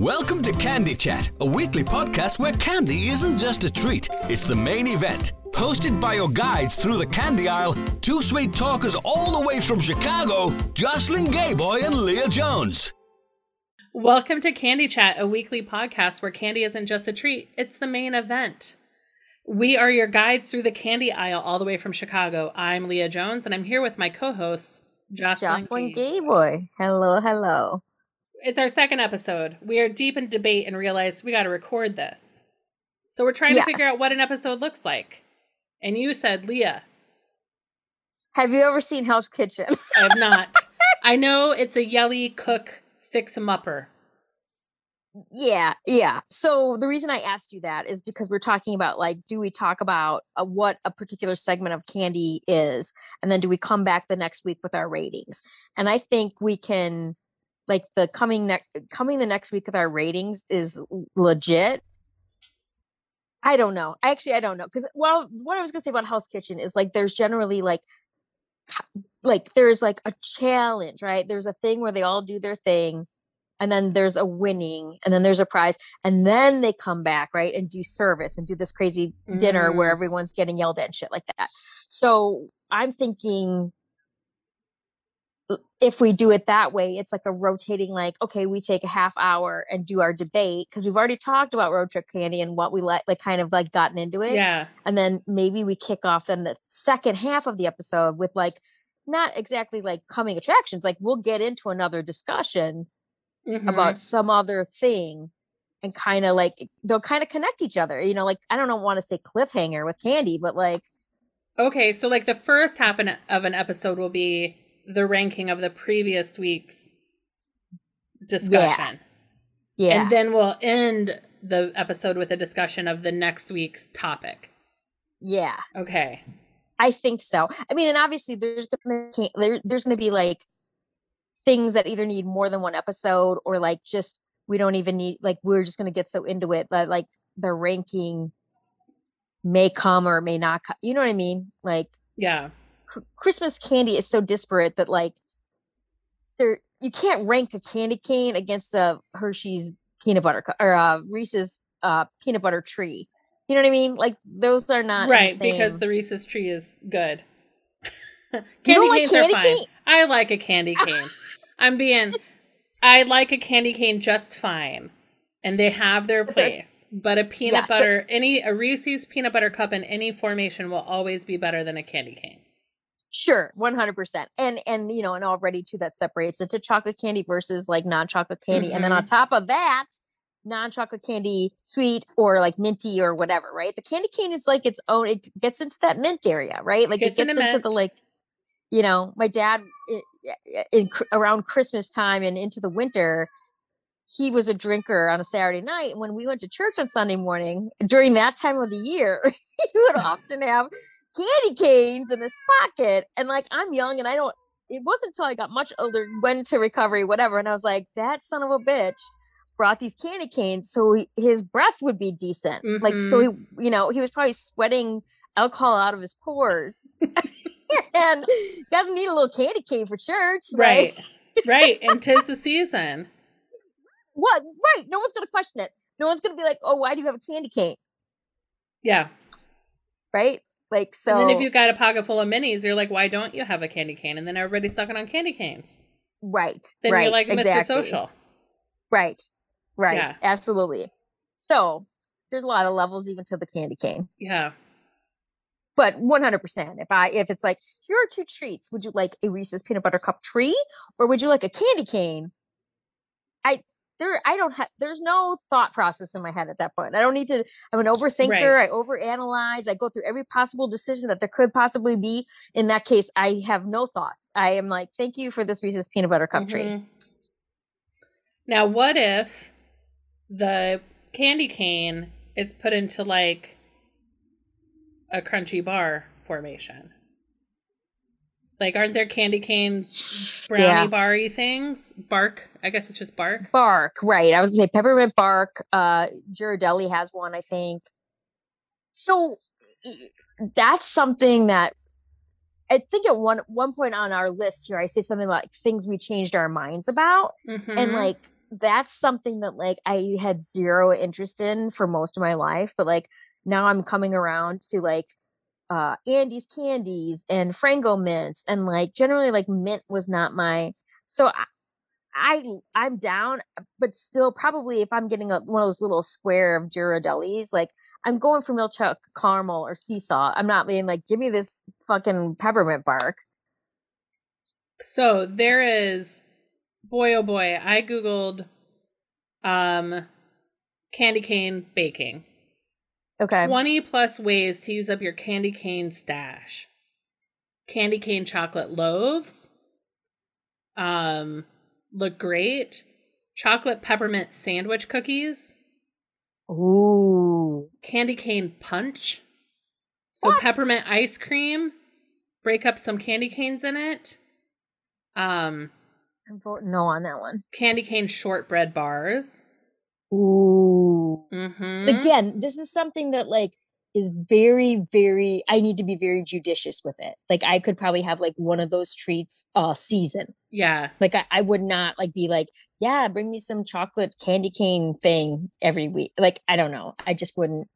Welcome to Candy Chat, a weekly podcast where candy isn't just a treat, it's the main event. Hosted by your guides through the candy aisle, two sweet talkers all the way from Chicago, Jocelyn Gayboy and Leah Jones. Welcome to Candy Chat, a weekly podcast where candy isn't just a treat, it's the main event. We are your guides through the candy aisle all the way from Chicago. I'm Leah Jones, and I'm here with my co hosts, Jocelyn, Jocelyn Gayboy. Hello, hello. It's our second episode. We are deep in debate and realize we got to record this. So we're trying to figure out what an episode looks like. And you said, Leah, Have you ever seen Hell's Kitchen? I have not. I know it's a yelly cook fix 'em upper. yeah, yeah. So the reason I asked you that is because we're talking about like, do we talk about uh, what a particular segment of candy is, and then do we come back the next week with our ratings? And I think we can, like, the coming next coming the next week with our ratings is legit. I don't know. I actually I don't know because well, what I was gonna say about Hell's Kitchen is like there's generally like like there's like a challenge, right? There's a thing where they all do their thing, and then there's a winning, and then there's a prize, and then they come back, right, and do service and do this crazy dinner where Mm. everyone's getting yelled at and shit like that. So I'm thinking if we do it that way, it's like a rotating, like, okay, we take a half hour and do our debate because we've already talked about road trip candy and what we like, like kind of like gotten into it. Yeah. And then maybe we kick off then the second half of the episode with like not exactly like coming attractions, like we'll get into another discussion Mhm. about some other thing and kind of like they'll kind of connect each other. You know, like I don't want to say cliffhanger with candy, but like Okay, so like the first half an- of an episode will be the ranking of the previous week's discussion. yeah. And then we'll end the episode with a discussion of the next week's topic. yeah. Okay. I think so. I mean, and obviously there's gonna there, there's going to be like things that either need more than one episode or like just we don't even need like we're just going to get so into it that like the ranking may come or may not come. You know what I mean? Like Yeah. Christmas candy is so disparate that like there you can't rank a candy cane against a Hershey's peanut butter or uh, Reese's uh, peanut butter tree. You know what I mean? Like those are not the right, because the Reese's tree is good. candy You don't like canes candy are fine. cane? I like a candy cane. I'm being I like a candy cane just fine. And they have their place. But a peanut Yes, but- butter any a Reese's peanut butter cup in any formation will always be better than a candy cane. Sure, one hundred percent, and and you know, and already too that separates into chocolate candy versus like non-chocolate candy, and then Mm-hmm. on top of that, non-chocolate candy, sweet or like minty or whatever, right? The candy cane is like its own; it gets into that mint area, right? Like Gets it gets into into the like, you know, my dad i- in, around Christmas time and into the winter. He was a drinker on a Saturday night. and When we went to church on Sunday morning, during that time of the year, he would often have candy canes in his pocket. And like, I'm young and I don't, it wasn't until I got much older, went to recovery, whatever. And I was like, that son of a bitch brought these candy canes so he, his breath would be decent. Like, so he, mm-hmm. you know, he was probably sweating alcohol out of his pores and got to need a little candy cane for church. Right. Like, right. And tis the season. what? Right. No one's going to question it. No one's going to be like, oh, why do you have a candy cane? Yeah. Right. Like, so. and then if you've got a pocket full of minis, you're like, why don't you have a candy cane? And then everybody's sucking on candy canes. right. Then right, you're like Mr. exactly. Social. Right. Right. Yeah. Absolutely. So there's a lot of levels even to the candy cane. Yeah. But 100%. If I if it's like here are two treats, would you like a Reese's peanut butter cup tree or would you like a candy cane? There I don't have there's no thought process in my head at that point. I don't need to I'm an overthinker, Right. I overanalyze, I go through every possible decision that there could possibly be. In that case, I have no thoughts. I am like, thank you for this Reese's peanut butter cup tree. Mhm. Now, what if the candy cane is put into like a crunchy bar formation? Like, aren't there candy cane brownie Yeah. bar-y things? Bark. I guess it's just bark. Bark, right. I was gonna say peppermint bark. Uh Ghirardelli has one, I think. So that's something that I think at one one point on our list here, I say something like things we changed our minds about. And Mhm. like that's something that like I had zero interest in for most of my life, but like now I'm coming around to like uh Andes candies and Frango mints and like generally like mint was not my so I, I I'm down, but still probably if I'm getting a, one of those little square of Ghirardellis, like I'm going for milk chocolate caramel or sea salt. I'm not being like, give me this fucking peppermint bark. So there is, boy oh boy, I googled, um, candy cane baking. Okay. 20 plus ways to use up your candy cane stash. Candy cane chocolate loaves. Um, look great. Chocolate peppermint sandwich cookies. Ooh. Candy cane punch. So What? peppermint ice cream. Break up some candy canes in it. Um, I'm voting no on that one. candy cane shortbread bars. Ooh. Mm-hmm. Again, this is something that like is very, very I need to be very judicious with it. Like I could probably have like one of those treats a season. Yeah. Like I, I would not like be like, yeah, bring me some chocolate candy cane thing every week. Like I don't know. I just wouldn't.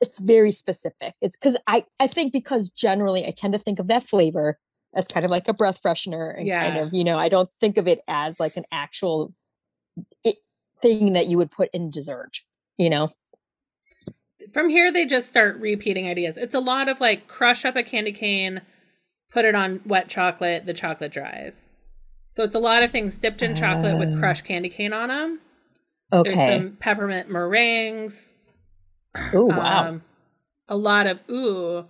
It's very specific. It's because I I think because generally I tend to think of that flavor as kind of like a breath freshener and kind of you know I don't think of it as like an actual it, thing that you would put in dessert. You know. From here, they just start repeating ideas. It's a lot of like crush up a candy cane, put it on wet chocolate, the chocolate dries. So it's a lot of things dipped in chocolate with Oh. crushed candy cane on them. Okay. There's some peppermint meringues. oh wow. Um, a lot of ooh,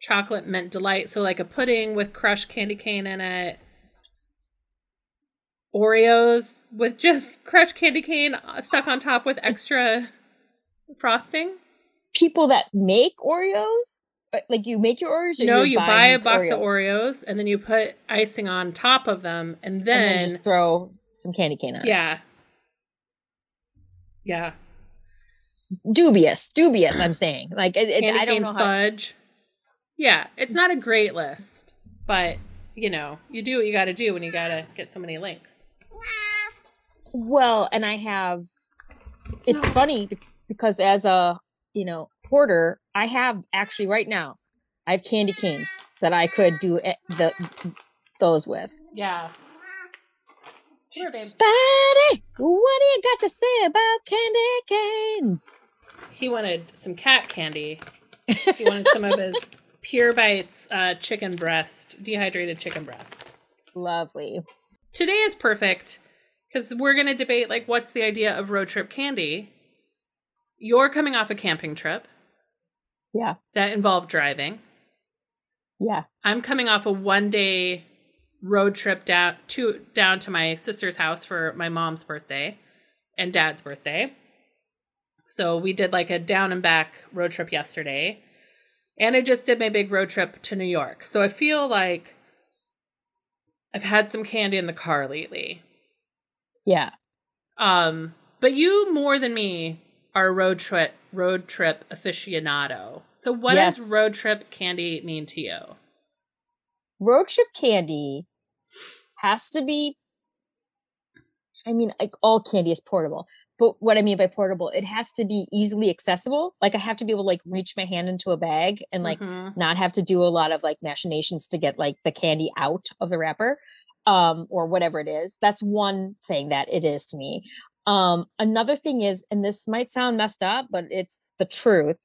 chocolate mint delight. So like a pudding with crushed candy cane in it. Oreos with just crushed candy cane uh, stuck on top with extra frosting. People that make Oreos, Uh, like you make your Oreos. Or No, you buy a box of Oreos and then you put icing on top of them, and and then, then just throw some candy cane on. it. yeah, yeah, dubious, dubious. I'm saying, like, it, it, I don't know how. Yeah, it's not a great list, but you know, you do what you got to do when you got to get so many links. Well, and I have. It's funny because as a you know hoarder, I have actually right now, I have candy canes that I could do it, the those with. Yeah. Here. Spidey, what do you got to say about candy canes? He wanted some cat candy. He wanted some of his Pure Bites uh, chicken breast, dehydrated chicken breast. Lovely. today is perfect because we're going to debate like what's the idea of road trip candy you're coming off a camping trip Yeah, that involved driving yeah. i'm coming off a one day road trip down to down to my sister's house for my mom's birthday and dad's birthday so we did like a down and back road trip yesterday and i just did my big road trip to new york so i feel like i've had some candy in the car lately Yeah. Um, but you more than me are a road trip road trip aficionado. So what Yes. does road trip candy mean to you? road trip candy has to be i mean like all candy is portable but what i mean by portable it has to be easily accessible. Like i have to be able to like reach my hand into a bag and like Mhm. not have to do a lot of like machinations to get like the candy out of the wrapper um or whatever it is. That's one thing that it is to me. Um another thing is and this might sound messed up but it's the truth.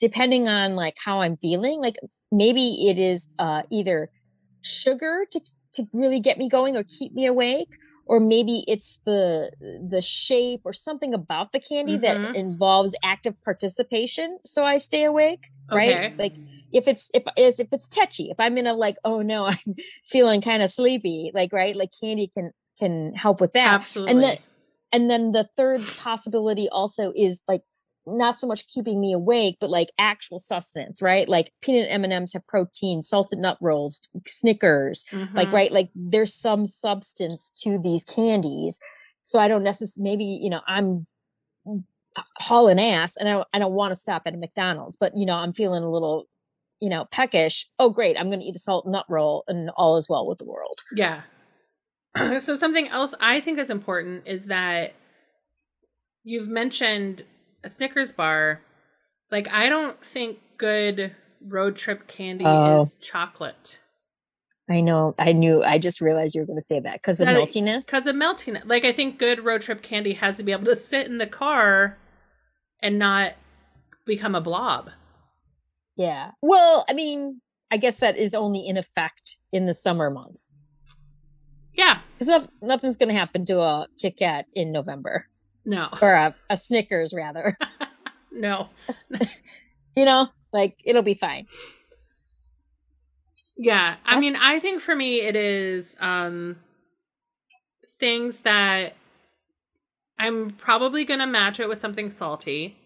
Depending on like how i'm feeling like maybe it is uh either sugar to to really get me going or keep me awake or maybe it's the the shape or something about the candy Mhm. that involves active participation so i stay awake right Okay. like if it's if it's if it's tetchy if i'm in a like oh no i'm feeling kind of sleepy like right like candy can can help with that Absolutely. and then and then the third possibility also is like not so much keeping me awake but like actual sustenance right? Like peanut m&ms have protein salted nut rolls snickers like Mhm. right? Like there's some substance to these candies. So i don't necessarily maybe you know i'm hauling ass and i don't, I don't want to stop at a mcdonald's but you know i'm feeling a little you know peckish. Oh great i'm going to eat a salt nut roll and all is well with the world. Yeah. so something else I think is important is that you've mentioned a Snickers bar. Like I don't think good road trip candy Oh. is chocolate. I know. I knew. I just realized you were going to say that because of meltiness. Because of meltiness. Like I think good road trip candy has to be able to sit in the car and not become a blob. yeah. Well, I mean, I guess that is only in effect in the summer months Yeah. because nothing's going to happen to a Kit Kat in November No. or a, a Snickers rather. No. You know, like it'll be fine. Yeah. I mean, I think for me it is um things that I'm probably going to match it with something salty.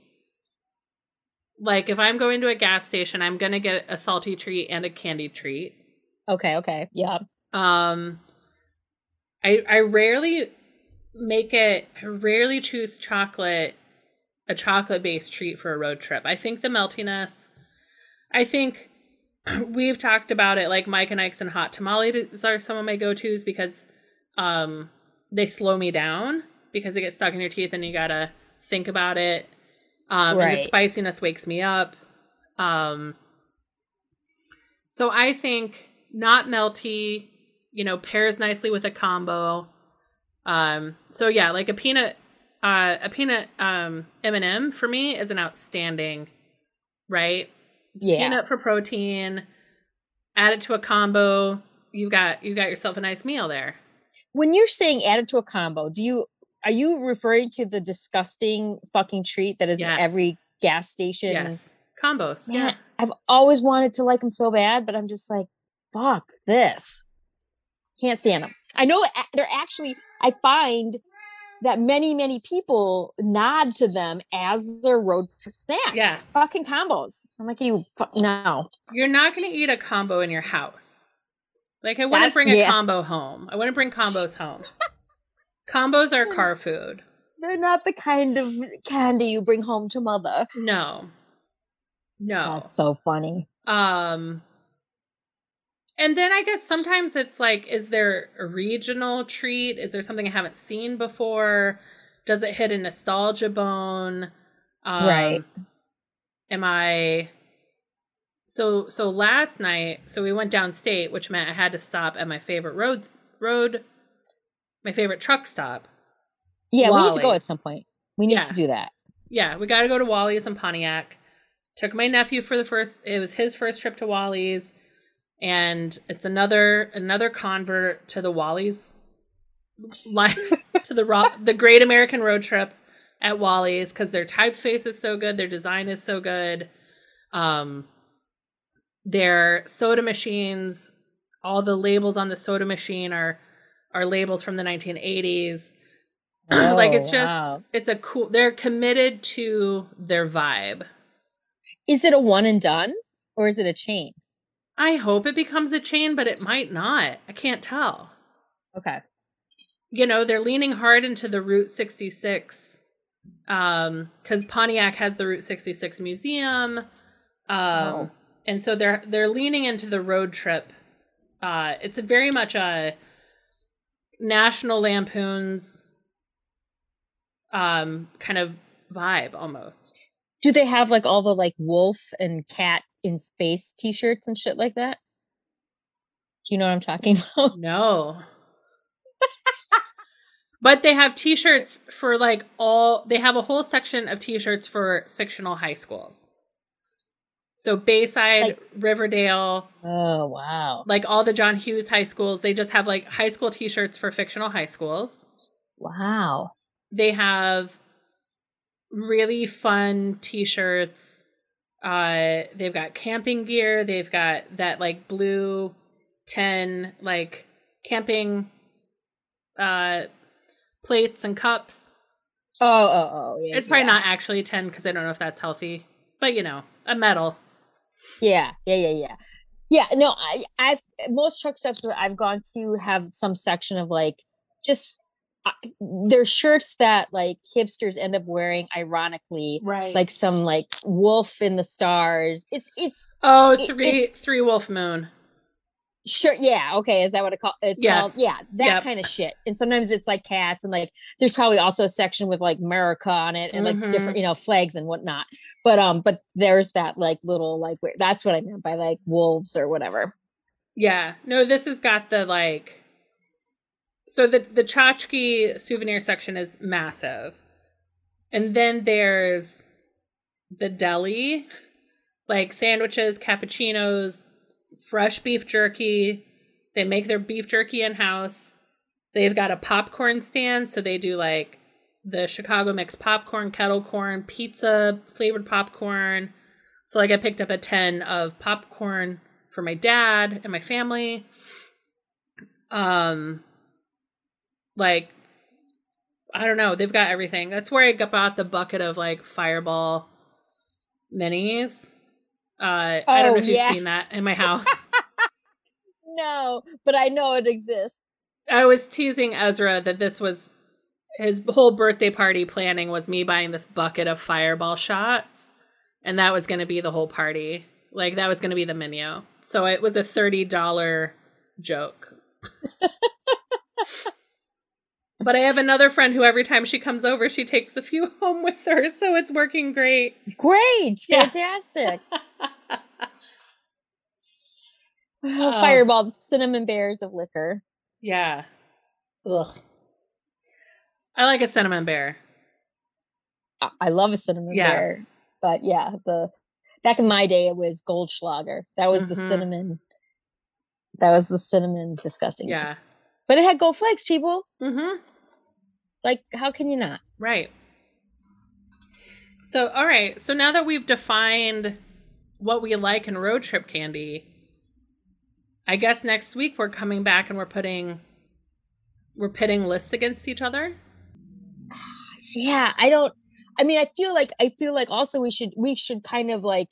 Like if I'm going to a gas station, I'm going to get a salty treat and a candy treat. Okay. Okay. Yeah. Um I I rarely make it I rarely choose chocolate a chocolate based treat for a road trip. I think the meltiness I think we've talked about it like Mike and Ike's and hot tamales are some of my go-tos because um they slow me down because it gets stuck in your teeth and you got to think about it. Um and Right. the spiciness wakes me up. Um so I think not melty, you know, pairs nicely with a combo. Um, so yeah, like a peanut, uh, a peanut um M&M for me is an outstanding, right? Yeah. Peanut for protein. Add it to a combo. You got you got yourself a nice meal there. when you're saying add it to a combo, do you are you referring to the disgusting fucking treat that is Yeah. every gas station? Yes, combos. Yeah, I've always wanted to like them so bad, but I'm just like, fuck this. Can't stand them. I know they're actually. I find that many many people nod to them as their road trip snack. yeah. Fucking combos. I'm like, you fu- no. You're not going to eat a combo in your house. Like I wouldn't That- bring a yeah. combo home. I wouldn't bring combos home. combos are car food. They're not the kind of candy you bring home to mother. No. No. That's so funny. Um and then I guess sometimes it's like is there a regional treat? Is there something I haven't seen before? Does it hit a nostalgia bone? Um, Right. Am I So so last night, so we went downstate, which meant I had to stop at my favorite road road my favorite truck stop. Yeah, we need to go at some point. We need Yeah. to do that. Yeah, we got to go to Wally's in Pontiac. Took my nephew for the first. It was his first trip to Wally's, and it's another another convert to the Wally's life to the ro- the Great American Road Trip at Wally's because their typeface is so good, their design is so good. Um, their soda machines, all the labels on the soda machine are are labels from the 1980s. like it's Oh, just wow. it's a cool they're committed to their vibe Is it a one and done or is it a chain? I hope it becomes a chain but it might not i can't tell Okay. you know they're leaning hard into the route 66 um because pontiac has the route 66 museum um Oh. and so they're they're leaning into the road trip uh it's a very much a national lampoons um kind of vibe almost Do they have like all the like wolf and cat in space t-shirts and shit like that? Do you know what I'm talking about? No. but they have t-shirts for like all they have a whole section of t-shirts for fictional high schools. So Bayside, Like- Riverdale, Oh wow. like all the John Hughes high schools, they just have like high school t-shirts for fictional high schools. Wow. They have really fun t-shirts. Uh they've got camping gear, they've got that like blue 10 like camping uh plates and cups. Oh, oh, oh. Yeah, It's probably yeah. not actually 10 cuz I don't know if that's healthy. But you know, a metal. Yeah, yeah, yeah, yeah. Yeah, no, I I've most truck stops that I've gone to have some section of like just they're shirts that like hipsters end up wearing ironically Right. like some like wolf in the stars it's it's oh, it- three three wolf moon. Sure. Yeah. Okay. Is that what it called? It's Yes. called. Yeah. That Yep. kind of shit. And sometimes it's like cats and like there's probably also a section with like America on it and like Mhm. different, you know, flags and whatnot. But um, but there's that like little like where that's what I meant by like wolves or whatever. Yeah. No, this has got the like so the the tchotchke souvenir section is massive. And then there's the deli, like sandwiches, cappuccinos, fresh beef jerky. They make their beef jerky in house. They've got a popcorn stand, so they do like the Chicago mix popcorn, kettle corn, pizza flavored popcorn. So like I picked up a 10 of popcorn for my dad and my family. Um like I don't know, they've got everything. That's where I got bought the bucket of like fireball minis. Uh I don't Oh, know if you've seen that in my house. No, but I know it exists. I was teasing Ezra that this was his whole birthday party planning was me buying this bucket of fireball shots, and that was going to be the whole party. Like that was going to be the menu. So it was a thirty dollar joke. but I have another friend who every time she comes over, she takes a few home with her, so it's working great. Great. Yeah. Fantastic. Oh. Fireball, the cinnamon bears of liquor. yeah. Ugh. I like a cinnamon bear. I- I love a cinnamon Yeah. bear, but yeah, the back in my day it was Goldschlager. That was the Mhm. cinnamon. That was the cinnamon disgusting. Yeah. But it had gold flakes. People Mm-hmm. like, how can you not? Right. So, all right. So now that we've defined what we like in road trip candy, I guess next week we're coming back and we're putting we're pitting lists against each other. Yeah, I don't. I mean, I feel like I feel like also we should we should kind of like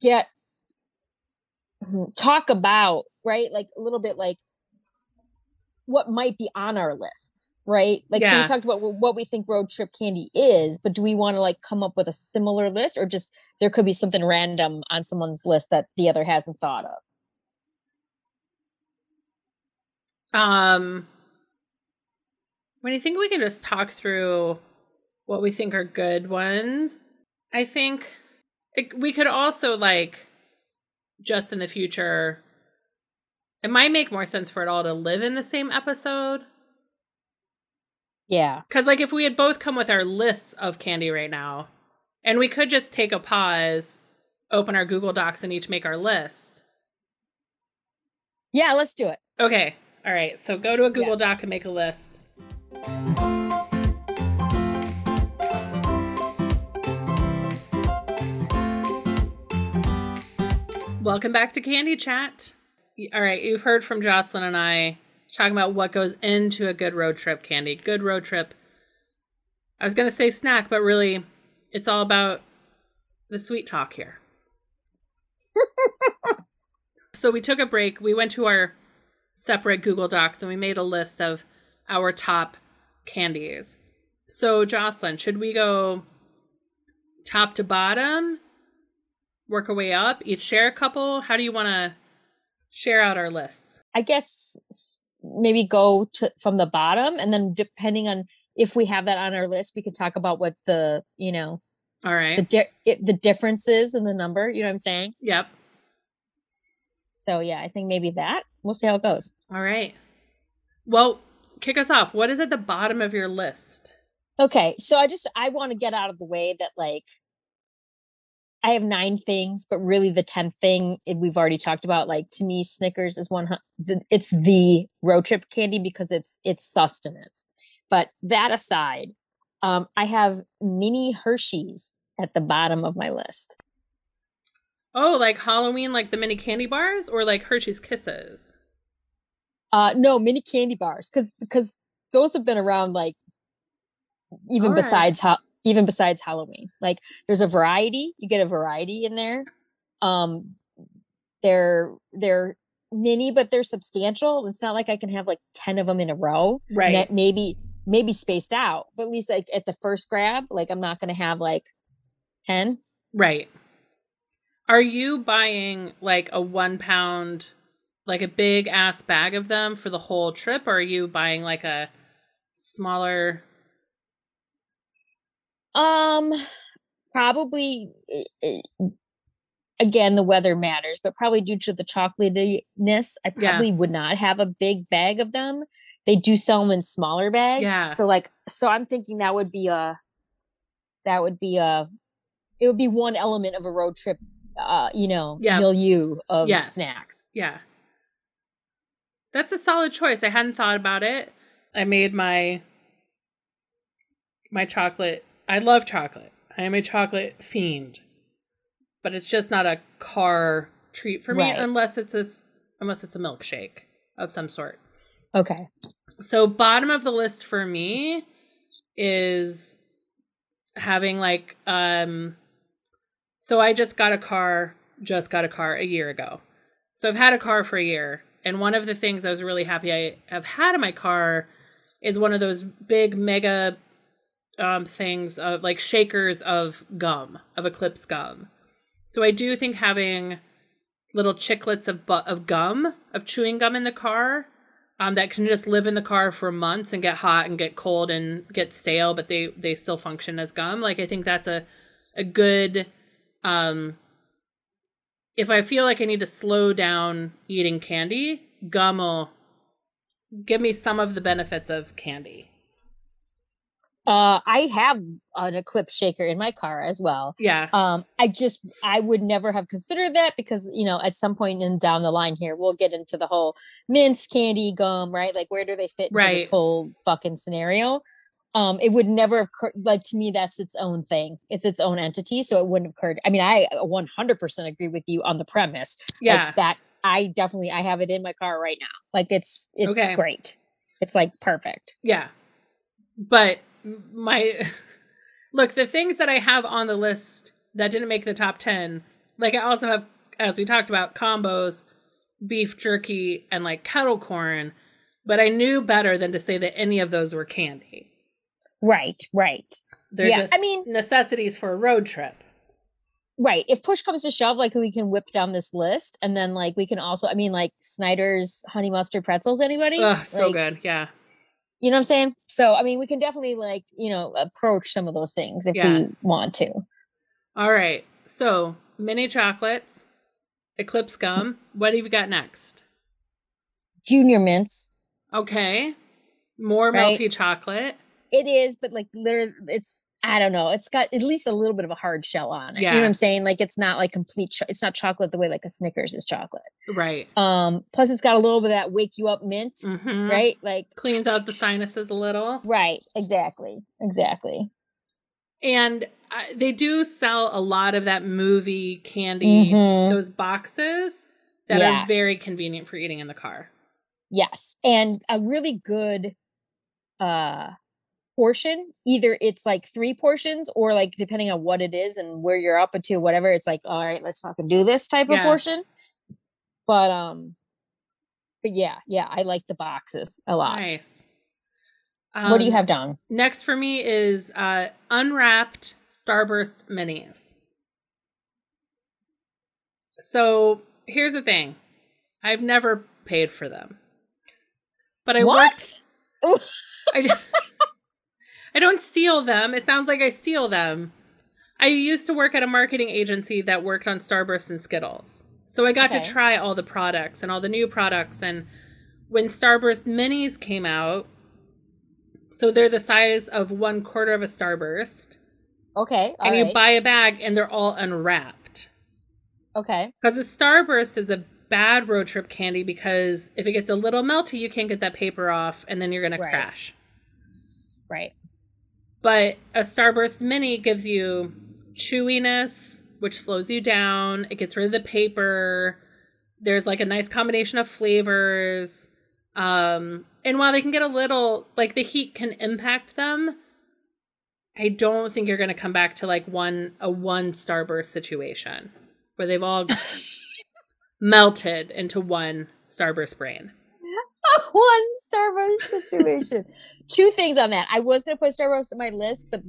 get talk about right? Like a little bit like what might be on our lists right? Like so we talked about what we think road trip candy is but do we want to like come up with a similar list or just there could be something random on someone's list that the other hasn't thought of? Um mean, I think we can just talk through what we think are good ones. I think it, we could also like just in the future it might make more sense for it all to live in the same episode yeah Because, like, if we had both come with our lists of candy right now, and we could just take a pause, open our Google Docs, and each make our list. yeah let's do it Okay. All right. So go to a Google Doc and make a list. Welcome back to Candy Chat. All right. You've heard from Jocelyn and I talking about what goes into a good road trip candy. Good road trip. I was going to say snack, but really, it's all about the sweet talk here. so we took a break. We went to our separate Google Docs and we made a list of our top candies. So, Jocelyn, should we go top to bottom? Work our way up? Each share a couple? How do you want to share out our lists? I guess maybe go to from the bottom and then depending on if we have that on our list, we could talk about what the, you know, All right. the di- it, the differences in the number, you know what I'm saying? yep. So yeah, I think maybe that. We'll see how it goes. All right. Well, kick us off. What is at the bottom of your list? Okay, so I just I want to get out of the way that like I have nine things, but really the tenth thing we've already talked about. Like to me, Snickers is one. It's the road trip candy because it's it's sustenance. But that aside, um, I have mini Hershey's at the bottom of my list. Oh, like Halloween, like the mini candy bars, or like Hershey's Kisses? Uh, no, mini candy bars because because those have been around like even right. besides how even besides Halloween. Like there's a variety. You get a variety in there. Um, they're they're mini, but they're substantial. It's not like I can have like ten of them in a row. Right. Maybe maybe spaced out, but at least like at the first grab, like I'm not gonna have like ten. Right. Are you buying like a one pound, like a big ass bag of them for the whole trip, or are you buying like a smaller? Um, probably. eh, eh, Again, the weather matters, but probably due to the chocolatiness, I Yeah. probably would not have a big bag of them. They do sell them in smaller bags, Yeah. so like, so I'm thinking that would be a, that would be a, it would be one element of a road trip, uh, you know, Yeah. milieu of Yes. snacks. Yeah. That's a solid choice. I hadn't thought about it. I made my my chocolate. I love chocolate. I am a chocolate fiend. But it's just not a car treat for me Right. unless it's a unless it's a milkshake of some sort. Okay. So bottom of the list for me is having like um so I just got a car, just got a car a year ago. So I've had a car for a year and one of the things I was really happy I have had in my car is one of those big mega um things of like shakers of gum, of Eclipse gum. So I do think having little chiclets of bu- of gum, of chewing gum in the car um, that can just live in the car for months and get hot and get cold and get stale, but they they still function as gum. Like I think that's a a good. Um, if I feel like I need to slow down eating candy, gum will give me some of the benefits of candy. Uh, I have an Eclipse shaker in my car as well. Yeah, Um, I just I would never have considered that because you know at some point in down the line here we'll get into the whole mints, candy, gum, right? Like where do they fit Right. this whole fucking scenario? Um, it would never have occurred. Like to me, that's its own thing. It's its own entity, so it wouldn't have occurred. I mean, I 100% agree with you on the premise. yeah, like, that I definitely I have it in my car right now. Like it's it's Okay. great. It's like perfect. yeah. But my look, the things that I have on the list that didn't make the top 10, like I also have, as we talked about, combos, beef jerky, and like kettle corn. But I knew better than to say that any of those were candy. Right, right. They're Yeah, just I mean- necessities for a road trip. Right. If push comes to shove, like we can whip down this list and then like we can also I mean like Snyder's honey mustard pretzels, anybody? Ugh, so Like, good. Yeah. You know what I'm saying? So I mean we can definitely like, you know, approach some of those things if Yeah. we want to. All right. So mini chocolates, Eclipse gum. What have you got next? Junior mints. Okay. More Right. melty chocolate. It is, but like literally it's I don't know. It's got at least a little bit of a hard shell on it. You know what I'm saying? Like it's not like complete cho- it's not chocolate the way like a Snickers is chocolate. Right. Um plus it's got a little bit of that wake you up mint, Mm-hmm. right? Like Cleans out the sinuses a little. right, exactly. Exactly. And uh, they do sell a lot of that movie candy, Mhm. those boxes that Yeah. are very convenient for eating in the car. Yes. And a really good uh portion. Either it's like three portions or like depending on what it is and where you're up into whatever, it's like, all right, let's fucking do this type of portion. But um but yeah, yeah, I like the boxes a lot. Nice. what do you Um, have down? Next for me is uh, unwrapped Starburst minis. So here's the thing I've never paid for them. But I what? I, I don't steal them. It sounds like I steal them. I used to work at a marketing agency that worked on Starburst and Skittles. So I got to try all the products and all the new products. And when Starburst minis came out, so they're the size of one quarter of a Starburst, Okay. all and you right, buy a bag and they're all unwrapped. Okay. Because a Starburst is a bad road trip candy because if it gets a little melty, you can't get that paper off and then you're going Right. to crash. Right. But a Starburst Mini gives you chewiness, which slows you down. It gets rid of the paper. There's like a nice combination of flavors. Um, and while they can get a little, like the heat can impact them, I don't think you're going to come back to like one, a one Starburst situation where they've all melted into one Starburst brain. One Starburst situation. Two things on that. I was gonna put Starburst on my list, but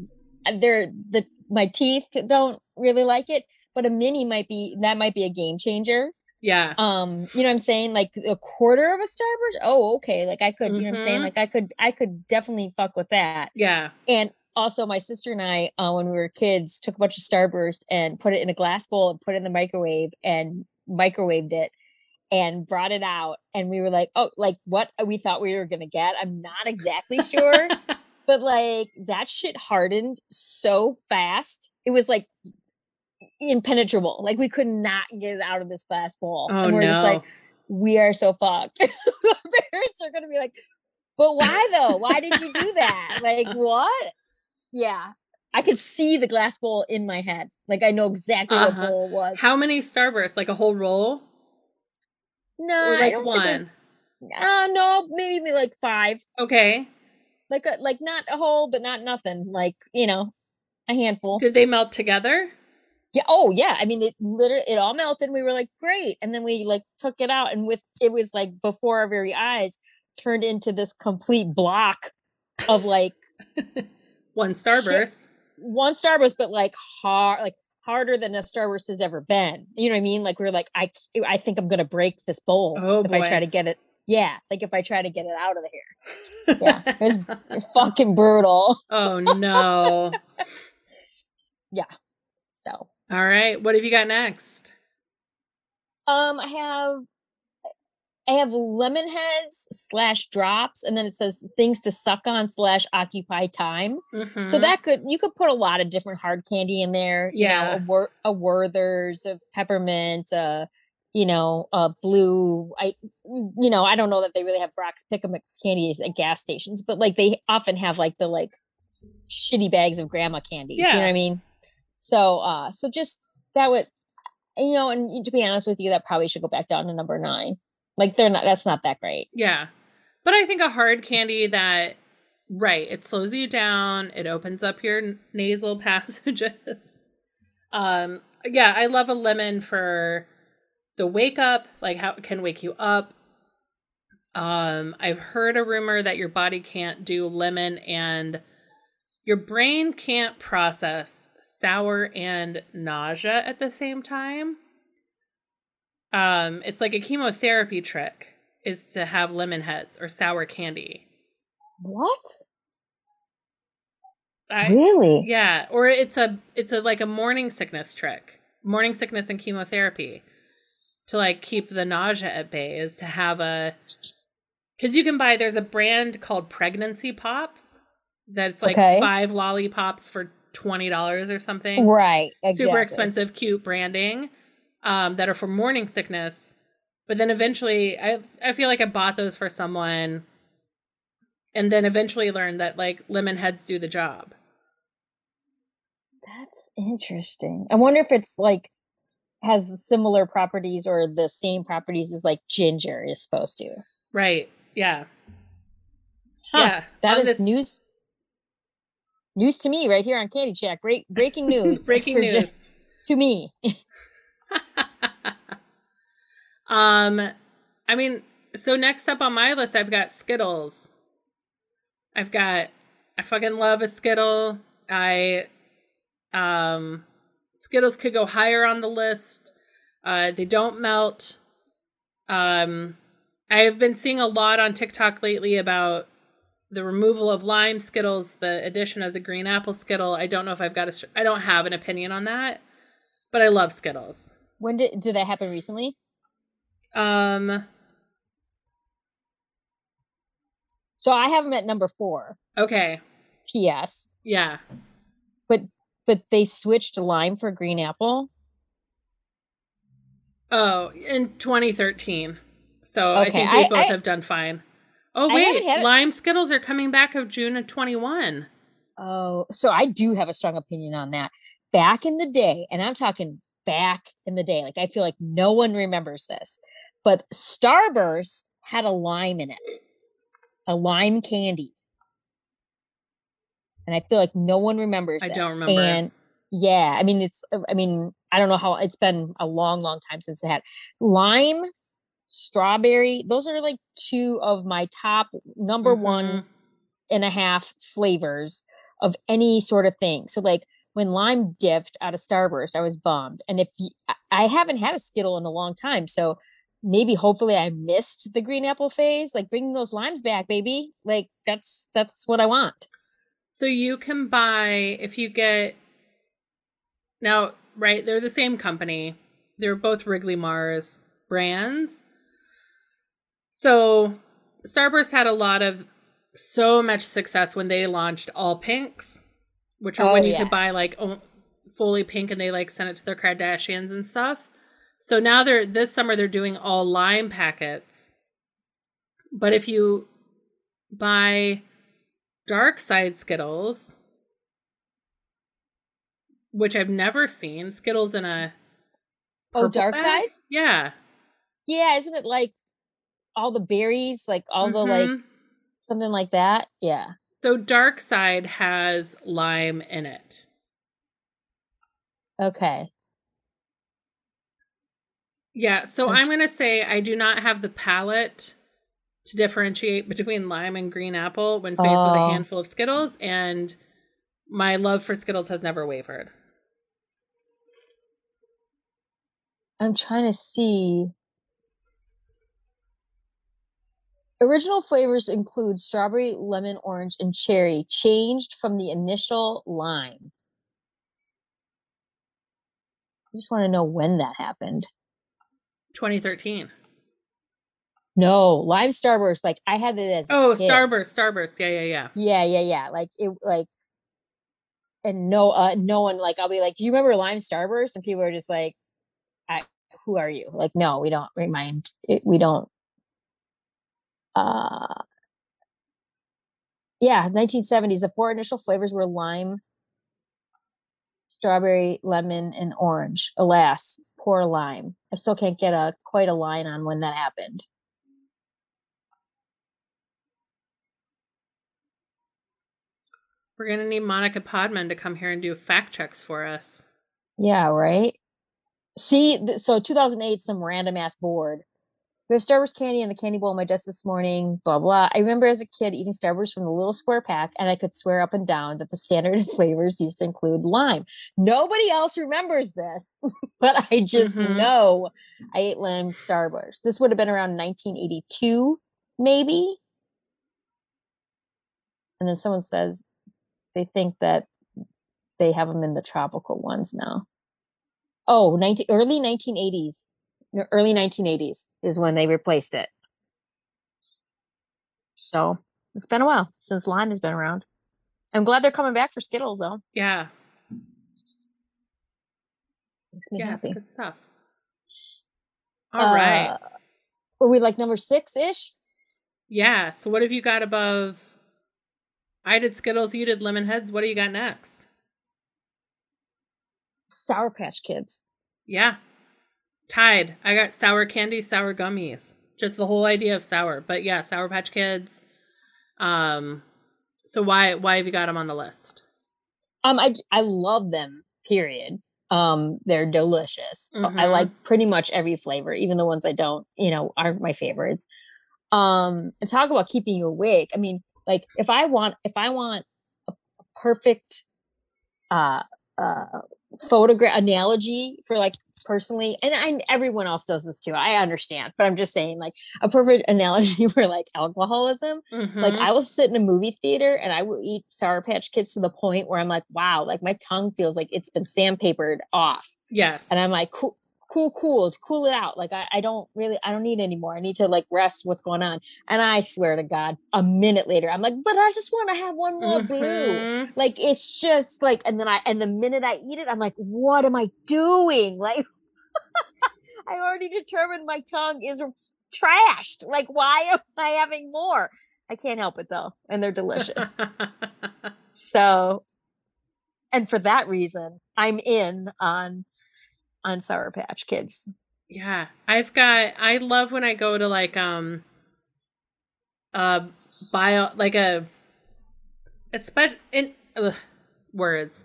they're the my teeth don't really like it. but a mini might be that might be a game changer. Yeah. Um, you know what I'm saying? Like a quarter of a starburst. Oh, okay. Like I could, you know what I'm saying? Mhm. Like I could, I could definitely fuck with that. Yeah. And also, my sister and I, uh, when we were kids, took a bunch of Starburst and put it in a glass bowl and put it in the microwave and microwaved it and brought it out. And we were like, oh, like what we thought we were to get. I'm not exactly sure, but like that shit hardened so fast. It was like impenetrable. Like we could not get it out of this glass bowl. Oh and we're no. just like, we are so fucked. Our parents are to be like, but why though? Why did you do that? Like, what? Yeah. I could see the glass bowl in my head. Like, I know exactly what Uh-huh. bowl was. How many Starbursts? Like a whole roll? No, like don't think it was- one? Uh, no, maybe like five. Okay. Like, a, like not a whole, but not nothing. Like, you know, a handful. Did they melt together? Yeah. Oh, yeah. I mean, it literally, it all melted. We were like, great. And then we like took it out, and with it was like before our very eyes, turned into this complete block of like One Starburst. one Starburst, but like hard, like harder than a Starburst has ever been. You know what I mean? Like we're like, I I think I'm gonna break this bowl Oh, if I try to get it. Yeah, like if I try to get it out of here. Yeah, it was fucking brutal. oh no. Yeah. So, All right. What have you got next? um, I have. I have lemon heads slash drops, and then it says things to suck on slash occupy time. So Mhm. that could you could put a lot of different hard candy in there. You Yeah. know, a, Wor- a Werther's, a peppermint, uh, you know, a blue. I, you know, I don't know that they really have Brach's Pick 'em Mix candies at gas stations, but like they often have like the like shitty bags of grandma candies. Yeah. You know what I mean? So, uh, so just that would, you know, and to be honest with you, that probably should go back down to number nine. Like they're not. That's not that great. Yeah. But I think a hard candy that, right, it slows you down, it opens up your nasal passages. Um, yeah, I love a lemon for the wake up, like how it can wake you up. Um, I've heard a rumor that your body can't do lemon and your brain can't process sour and nausea at the same time. Um, it's like a chemotherapy trick is to have lemon heads or sour candy. What? I, really? Yeah, or it's a it's a like a morning sickness trick. Morning sickness and chemotherapy to like keep the nausea at bay is to have a cuz you can buy there's a brand called Pregnancy Pops that's like Okay. 5 lollipops for $20 or something. Right. Exactly. Super expensive cute branding um that are for morning sickness. But then eventually I I feel like I bought those for someone and then eventually learned that like lemon heads do the job. That's interesting. I wonder if it's like has similar properties or the same properties as like ginger is supposed to. Right. Yeah. Huh. Yeah. That is this- news. News to me right here on Candy Chat. Break breaking news. Breaking news. to me. um, I mean, so next up on my list, I've got Skittles. I've got, I fucking love a Skittle. I, um, Skittles could go higher on the list. Uh, they don't melt. Um, I've been seeing a lot on TikTok lately about the removal of lime Skittles, the addition of the green apple Skittle. I don't know if I've got a, I don't have an opinion on that, but I love Skittles. When did did that happen recently? Um, So I have them at number four. okay. P.S. Yeah. But but they switched lime for green apple. Oh, in 2013. So I think we I- both I- have done fine. Oh wait, lime Skittles are coming back of June of 21. Oh, so I do have a strong opinion on that. Back in the day, and I'm talking back in the day, like I feel like no one remembers this, but Starburst had a lime in it, a lime candy. And I feel like no one remembers I it. don't remember. And yeah, I mean, it's, I mean, I don't know how it's been a long, long time since it had lime, strawberry. Those are like two of my top number one Mhm. and a half flavors of any sort of thing. So like when lime dipped out of Starburst, I was bummed. And if you, I haven't had a Skittle in a long time, so maybe hopefully I missed the green apple phase. Like bringing those limes back, baby. Like that's that's what I want. So you can buy if you get now, right? They're the same company. They're both Wrigley Mars brands. So Starburst had a lot of so much success when they launched all pinks, which are Oh, when you yeah. could buy like o- fully pink and they like sent it to their Kardashians and stuff. So now they're this summer they're doing all lime packets. But if you buy dark side Skittles, which I've never seen, Skittles in a Oh, dark bag? side? Yeah. Yeah, isn't it like all the berries, like all the like Mhm. something like that? Yeah. So dark side has lime in it. Okay. Yeah, so I'm going to say I do not have the palate to differentiate between lime and green apple when faced with a Oh. handful of Skittles, and my love for Skittles has never wavered. I'm trying to see. Original flavors include strawberry, lemon, orange, and cherry, changed from the initial lime. I just want to know when that happened. 2013. No, lime starburst. Like I had it as a Oh. Starburst, Starburst. Yeah, yeah, yeah. Yeah, yeah, yeah. Like it, like, and no, uh, no one like I'll be like, do you remember lime starburst? And people are just like, I, who are you? Like, no, we don't remind. It, we don't. Uh, yeah, 1970s. The four initial flavors were lime, strawberry, lemon, and orange. Alas, poor lime. I still can't get a quite a line on when that happened. We're going to need Monica Podman to come here and do fact checks for us. Yeah, right. See, th- so 2008, some random ass board. We have Starburst candy in the candy bowl on my desk this morning. Blah blah. I remember as a kid eating Starburst from the little square pack, and I could swear up and down that the standard flavors used to include lime. Nobody else remembers this, but I just Mhm. know I ate lime Starburst. This would have been around 1982, maybe. And then someone says they think that they have them in the tropical ones now. Oh, 19, early 1980s. Early 1980s is when they replaced it. So it's been a while since lime has been around. I'm glad they're coming back for Skittles though. Yeah. Makes me Yeah, happy. good stuff. All right. Uh, Were we like number six ish? Yeah. So what have you got above? I did Skittles, you did Lemon Heads. What do you got next? Sour Patch Kids. Yeah. Tied. I got sour candy, sour gummies. Just the whole idea of sour. But yeah, Sour Patch Kids. Um so why why have you got them on the list? Um, I I love them. Period. Um, they're delicious. I Mhm. like pretty much every flavor, even the ones I don't, you know, aren't my favorites. Um, and talk about keeping you awake. I mean, like if I want, if I want a perfect, uh, uh, photograph analogy for like personally, and I, everyone else does this too. I understand, but I'm just saying, like a perfect analogy for like alcoholism like Mhm. I will sit in a movie theater and I will eat Sour Patch Kids to the point where I'm like, wow, like my tongue feels like it's been sandpapered off. yes. And I'm like, cool, cool, cool, cool it out. Like I, I don't really, I don't need anymore. I need to like rest what's going on. And I swear to God, a minute later, I'm like, but I just want to have one more blue. Mhm. Like it's just like, and then I, and the minute I eat it, I'm like, what am I doing? Like, I already determined my tongue is trashed. Like, why am I having more? I can't help it though, and they're delicious. so, and for that reason, I'm in on on Sour Patch Kids. Yeah, I've got. I love when I go to like um, uh, bio like a, especially in ugh, words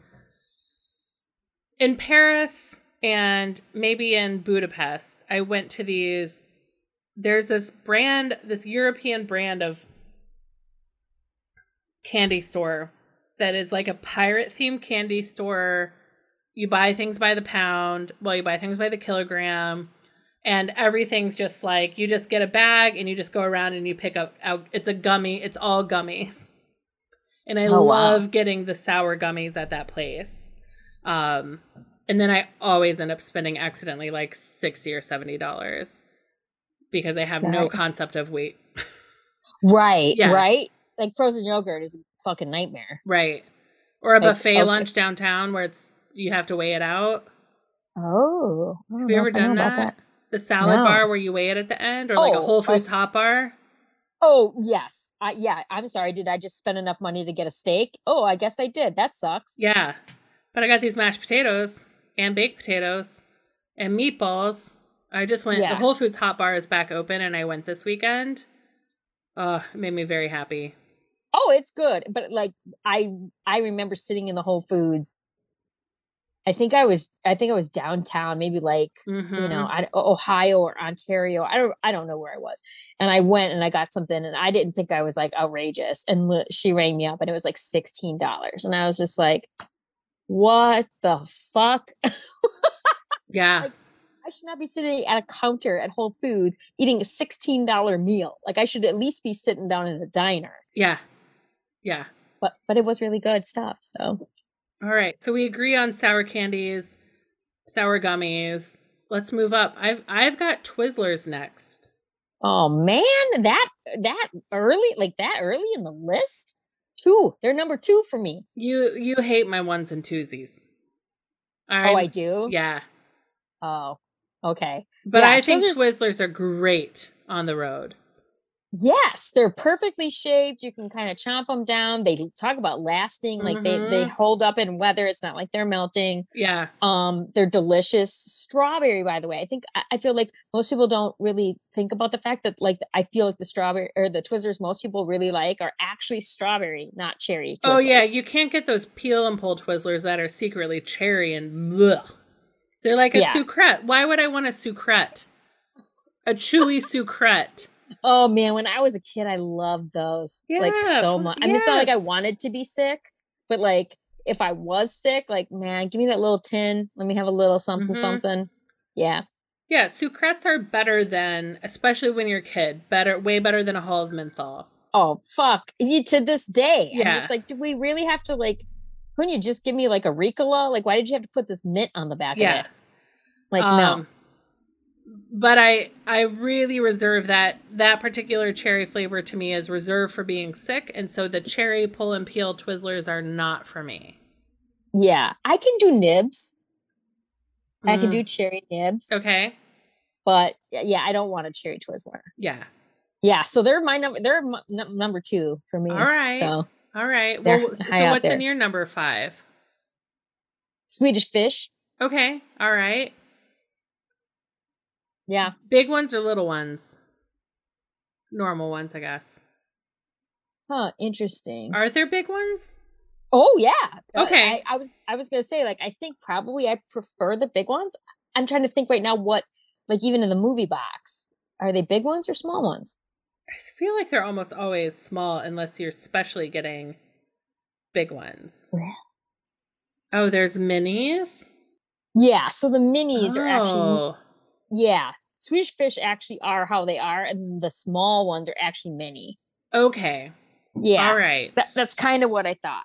in Paris and maybe in Budapest. I went to these. There's this brand, this European brand of candy store that is like a pirate themed candy store. You buy things by the pound, well, you buy things by the kilogram, and everything's just like you just get a bag and you just go around and you pick up out. It's a gummy. It's all gummies, and I Oh, wow. love getting the sour gummies at that place. Um, and then I always end up spending accidentally like sixty or seventy dollars because I have no concept of weight. Right, Yeah. right. Like frozen yogurt is a fucking nightmare. Right. Or a Like, buffet okay. lunch downtown where it's you have to weigh it out. Oh, Have you ever if I know done about that? The salad No. bar where you weigh it at the end, or like a Oh, Whole Foods hot bar. Oh yes, I, yeah. I'm sorry. Did I just spend enough money to get a steak? Oh, I guess I did. That sucks. Yeah. But I got these mashed potatoes and baked potatoes and meatballs. I just went the Whole Foods hot bar is back open and I went this weekend. Oh, it made me very happy. Oh, it's good, but like I I remember sitting in the Whole Foods. I think I was I think I was downtown, maybe like Mm-hmm. you know I, Ohio or Ontario. I don't I don't know where I was, and I went and I got something, and I didn't think I was like outrageous, and she rang me up, and it was like sixteen dollars, and I was just like, what the fuck? Yeah. Like, I should not be sitting at a counter at Whole Foods eating a sixteen dollar meal. Like I should at least be sitting down in a diner. yeah. Yeah. But but it was really good stuff. So All right. So we agree on sour candies, sour gummies. Let's move up. I've I've got Twizzlers next. oh man, that that early like that early in the list. Two. They're number two for me. You you hate my ones and twosies. oh, I'm- I do. Yeah. Oh, okay. But Yeah, I think Twizzlers- Twizzlers are great on the road. Yes, they're perfectly shaped. You can kind of chomp them down. They talk about lasting, like they they Mhm. hold up in weather. It's not like they're melting. Yeah. Um, they're delicious. Strawberry, by the way. I think I, feel like most people don't really think about the fact that like I feel like the strawberry or the Twizzlers most people really like are actually strawberry, not cherry. Oh yeah, you can't get those peel and pull Twizzlers that are secretly cherry and blech. They're like a Yeah. Sucret. Why would I want a Sucret? A chewy Sucret. Oh man, when I was a kid, I loved those like so much. I mean, it's not like I wanted to be sick, but like if I was sick, like man, give me that little tin. Let me have a little something Mhm. something. Yeah. Yeah, Sucrets are better than, especially when you're a kid, better, way better than a Hall's menthol. Oh fuck. You to this day. I'm Yeah. just like, do we really have to like couldn't you just give me like a Ricola? Like why did you have to put this mint on the back Yeah. of it? Like no. But I, I really reserve that that particular cherry flavor to me is reserved for being sick, and so the cherry pull and peel Twizzlers are not for me. Yeah. I can do nibs. I can Mm. do cherry nibs. Okay. But yeah, I don't want a cherry Twizzler. Yeah. Yeah, so they're my number. They're m- num- number two for me. All right. So All right. Well, so what's in your number five? Swedish fish. Okay. All right. Yeah. Big ones or little ones? Normal ones, I guess. Huh. Interesting. Are there big ones? Oh yeah. Uh, Okay. I, I was I was gonna say like I think probably I prefer the big ones. I'm trying to think right now what like even in the movie box are they big ones or small ones? I feel like they're almost always small unless you're specially getting big ones. Yeah. Oh, there's minis? Yeah. So the minis are actually Oh. yeah. Swedish fish actually are how they are, and the small ones are actually many. Okay. Yeah. All right. That, that's kind of what I thought.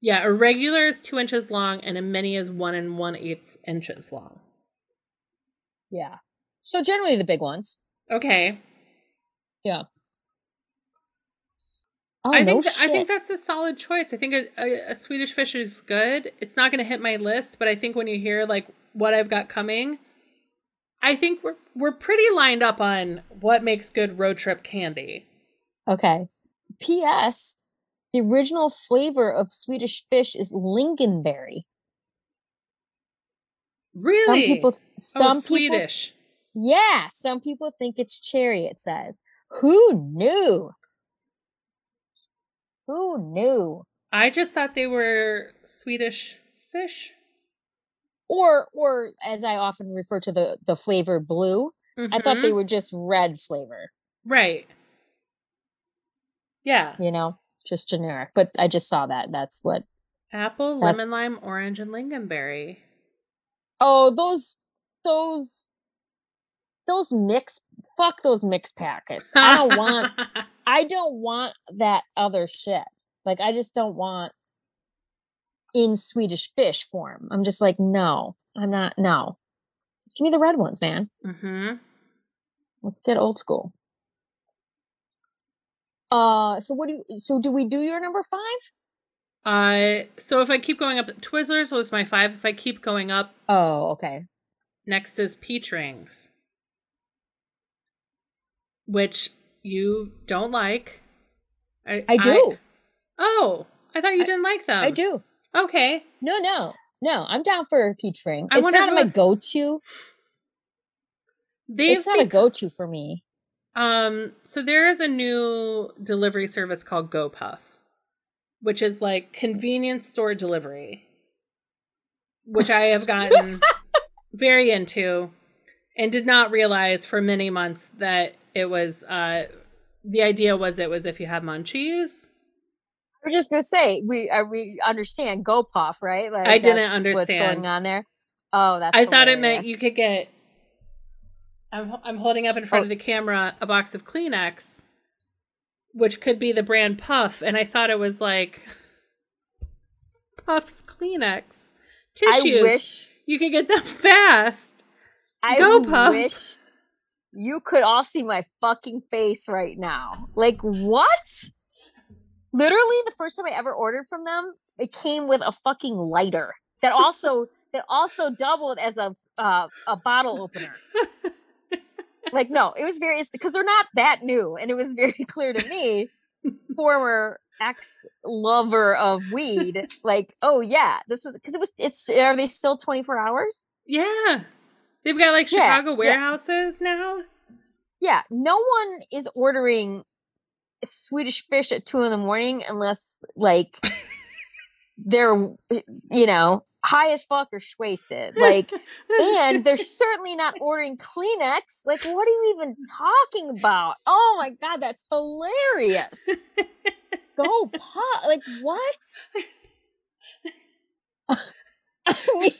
Yeah, a regular is two inches long and a mini is one and one eighth inches long. Yeah. So generally the big ones. Okay. Yeah. Oh, I no think th- I think that's a solid choice. I think a, a, a Swedish fish is good. It's not going to hit my list, but I think when you hear like what I've got coming, I think we're we're pretty lined up on what makes good road trip candy. Okay. P.S. The original flavor of Swedish fish is lingonberry. Really? Some people, oh, some people, Swedish. yeah, some people think it's cherry. It says, "Who knew? Who knew?" I just thought they were Swedish fish. Or, or as I often refer to the the flavor blue, I thought they Mhm. were just red flavor. right. Yeah. You know. just generic. But I just saw that. That's what. Apple, That's- lemon lime, orange, and lingonberry. Oh, those those those mix. Fuck those mix packets. I don't want. I don't want that other shit. Like I just don't want in Swedish fish form. I'm just like, no, I'm not. No, just give me the red ones, man. mm-hmm. Let's get old school. Uh, so what do you? So do we do your number five? Uh, so if I keep going up, Twizzlers was my five. If I keep going up, Oh, okay. next is peach rings, which you don't like. I, I do. oh, I thought you I- didn't like them. I do. Okay. No, no, no. I'm down for a peach ring. I it's not my go-to. It's not a go-to for me. Um, so there is a new delivery service called GoPuff, which is like convenience store delivery, which I have gotten very into and did not realize for many months that it was uh the idea was it was if you have munchies. We're just gonna say we uh, we understand Go Puff, right? Like I didn't understand What's going on there? Oh, that's. I thought it meant you could get I'm I'm holding up in front Oh. of the camera a box of Kleenex which could be the brand Puff and I thought it was like Puff's Kleenex tissues. I wish. you could get them fast. I Go Puff. wish you could all see my fucking face right now. Like what? Literally, the first time I ever ordered from them, it came with a fucking lighter that also that also doubled as a uh, a bottle opener. like no, it was very because they're not that new, and it was very clear to me, former ex lover of weed, like oh yeah, this was because it was it's are they still twenty four hours? Yeah. They've got like Chicago yeah. warehouses now. Yeah, no one is ordering Swedish fish at two in the morning unless like they're you know high as fuck or wasted. Like, and they're certainly not ordering Kleenex. Like, what are you even talking about? Oh my god, that's hilarious. Go pot. Like what? I mean,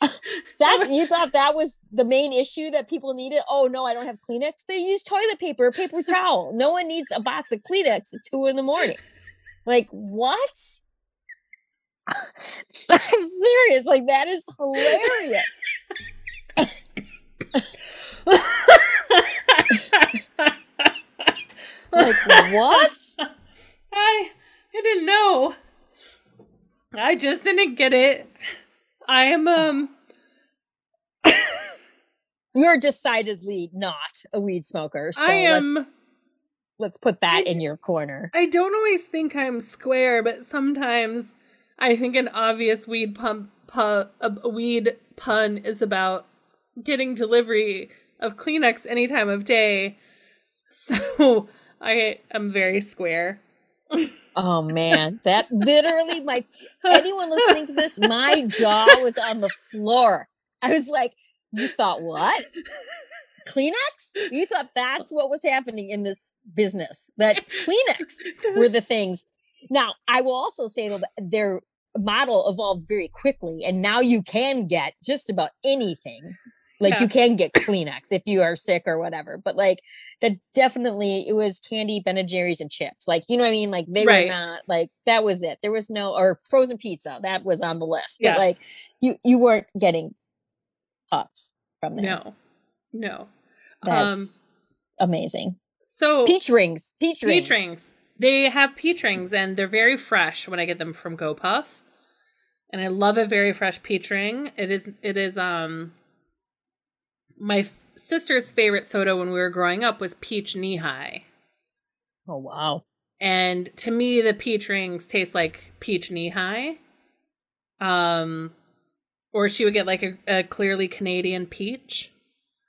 that you thought that was the main issue that people needed? Oh no, I don't have Kleenex. They use toilet paper, paper towel. No one needs a box of Kleenex at two in the morning. Like what? I'm serious. Like that is hilarious. Like what? I I didn't know. I just didn't get it. I am um You're decidedly not a weed smoker. So I let's let's put that in your corner. I don't always think I'm square, but sometimes I think an obvious weed pump pu- a weed pun is about getting delivery of Kleenex any time of day. So I am very square. Oh man, that literally my anyone listening to this, my jaw was on the floor. I was like, you thought what? Kleenex? You thought that's what was happening in this business. That Kleenex were the things. Now, I will also say though that their model evolved very quickly, and now you can get just about anything. Like Yeah. you can get Kleenex if you are sick or whatever. But like that definitely it was candy, Ben and Jerry's, and chips. Like you know what I mean? Like they Right. were not like that was it. There was no or frozen pizza that was on the list. But Yes. like you you weren't getting puffs from there. no. No. That's amazing. So Peach rings. Peach rings. peach rings. They have peach rings and they're very fresh when I get them from GoPuff. And I love a very fresh peach ring. It is it is um my f- sister's favorite soda when we were growing up was peach Nehi. Oh wow. And to me the peach rings taste like peach Nehi. Um or she would get like a, a clearly Canadian peach.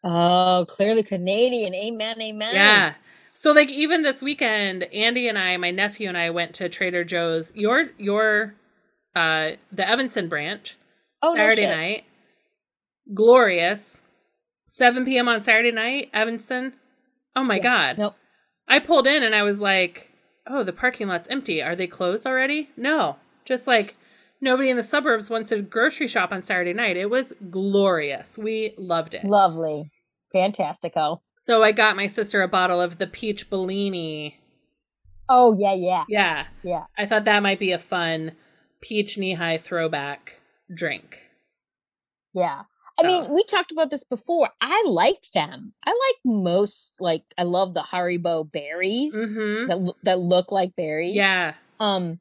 Oh, clearly Canadian. Amen. Amen. Yeah. So like even this weekend, Andy and I, my nephew and I went to Trader Joe's. Your your uh the Evanston branch Oh, no Saturday shit. night. Glorious. 7 p.m. on Saturday night, Evanston. Oh my Yeah. god. Nope. I pulled in and I was like, oh, the parking lot's empty. Are they closed already? No. Just like nobody in the suburbs wants to grocery shop on Saturday night. It was glorious. We loved it. Lovely. Fantastico. So I got my sister a bottle of the peach Bellini. Oh, yeah, yeah. Yeah. Yeah. I thought that might be a fun peach Nehi throwback drink. Yeah. I mean, we talked about this before. I like them. I like most like I love the Haribo berries Mm-hmm. that that look like berries. Yeah. Um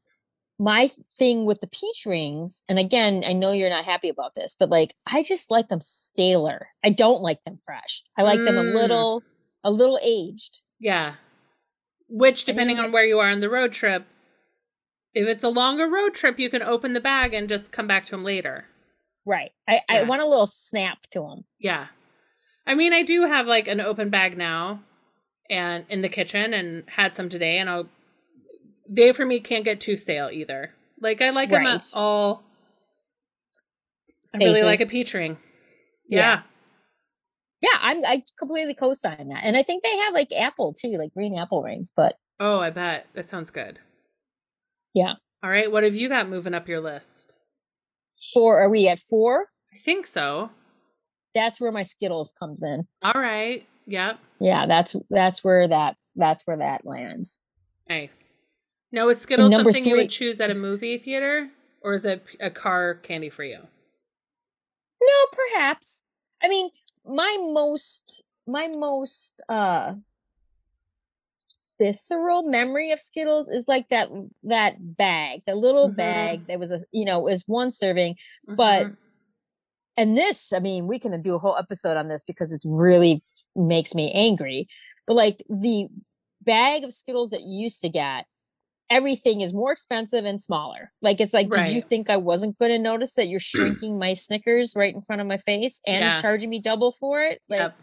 my thing with the peach rings, and again, I know you're not happy about this, but like I just like them staler. I don't like them fresh. I like them a Mm. little a little aged. Yeah. Which, And then depending on where you are on the road trip, if it's a longer road trip, you can open the bag and just come back to them later. Right. I, I want a little snap to them. Yeah. I mean, I do have like an open bag now and in the kitchen and had some today and I'll they for me can't get too stale either. Like I like them at all I really like a peach ring. Yeah. Yeah. Yeah, I'm I completely co-sign that. And I think they have like apple too, like green apple rings, but Oh, I bet. That sounds good. Yeah. All right, what have you got moving up your list? Four are we at four? I think so. That's where my Skittles comes in. All right. Yep. Yeah, that's that's where that that's where that lands. Nice. Now, is Skittles something you would choose at a movie theater, or is it a car candy for you? No, perhaps. I mean, my most my most uh visceral memory of Skittles is like that that bag, the little Mhm. bag that was a you know, was one serving. But- Mhm. And this, I mean, we can do a whole episode on this because it's really makes me angry. But like the bag of Skittles that you used to get, everything is more expensive and smaller. Like it's like, did you think I wasn't going to notice that you're shrinking my Snickers right in front of my face and Yeah. charging me double for it? Like Yep.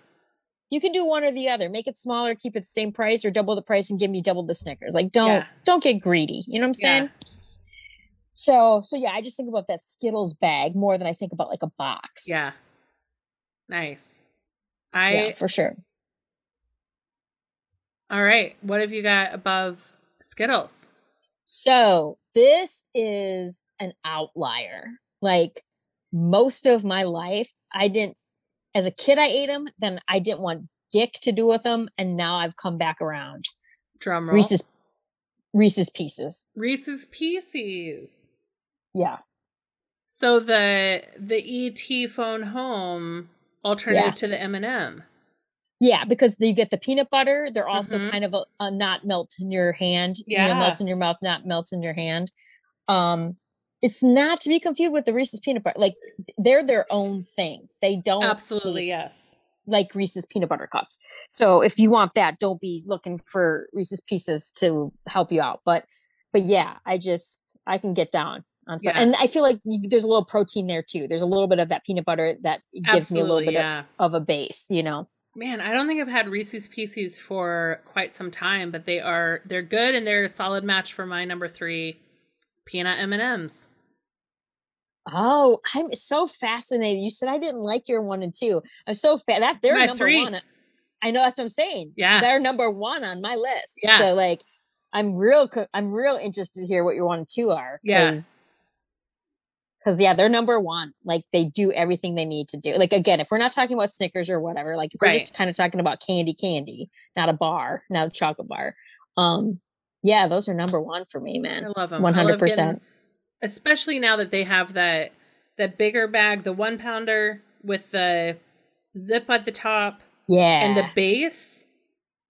You can do one or the other. Make it smaller, keep it the same price, or double the price and give me double the Snickers. Like don't Yeah. don't get greedy. You know what I'm saying? Yeah. So so yeah, I just think about that Skittles bag more than I think about like a box. Yeah. Nice. I yeah, for sure. all right. What have you got above Skittles? So this is an outlier. Like most of my life, I didn't, as a kid, I ate them. Then I didn't want dick to do with them. And now I've come back around. Drum roll. Reese's, Reese's Pieces. Reese's Pieces. Yeah. So the the ET phone home alternative Yeah. to the M and M. Yeah. Because you get the peanut butter. They're also Mhm. kind of a, a not melt in your hand. You know, Yeah. melts in your mouth, not melts in your hand. Um, it's not to be confused with the Reese's peanut butter. Like they're their own thing. They don't Absolutely yes. like Reese's peanut butter cups. So if you want that, don't be looking for Reese's pieces to help you out. But but yeah, I just I can get down on some, Yeah. and I feel like there's a little protein there too. There's a little bit of that peanut butter that gives me a little bit yeah. of, of a base, you know. Man, I don't think I've had Reese's Pieces for quite some time, but they are they're good and they're a solid match for my number three peanut M and M's. Oh, I'm so fascinated. You said I didn't like your one and two. I'm so fat. That's their number three. one. I know that's what I'm saying. Yeah. they're number one on my list. Yeah. So like, I'm real. I'm real interested to hear what your one and two are. Yeah. Because yeah, they're number one. Like they do everything they need to do. Like again, if we're not talking about Snickers or whatever, like if we're just kind of talking about candy, candy, not a bar, not a chocolate bar. Um, yeah, those are number one for me, man. I love them. 100%. Especially now that they have that that bigger bag, the one pounder with the zip at the top Yeah, and the base.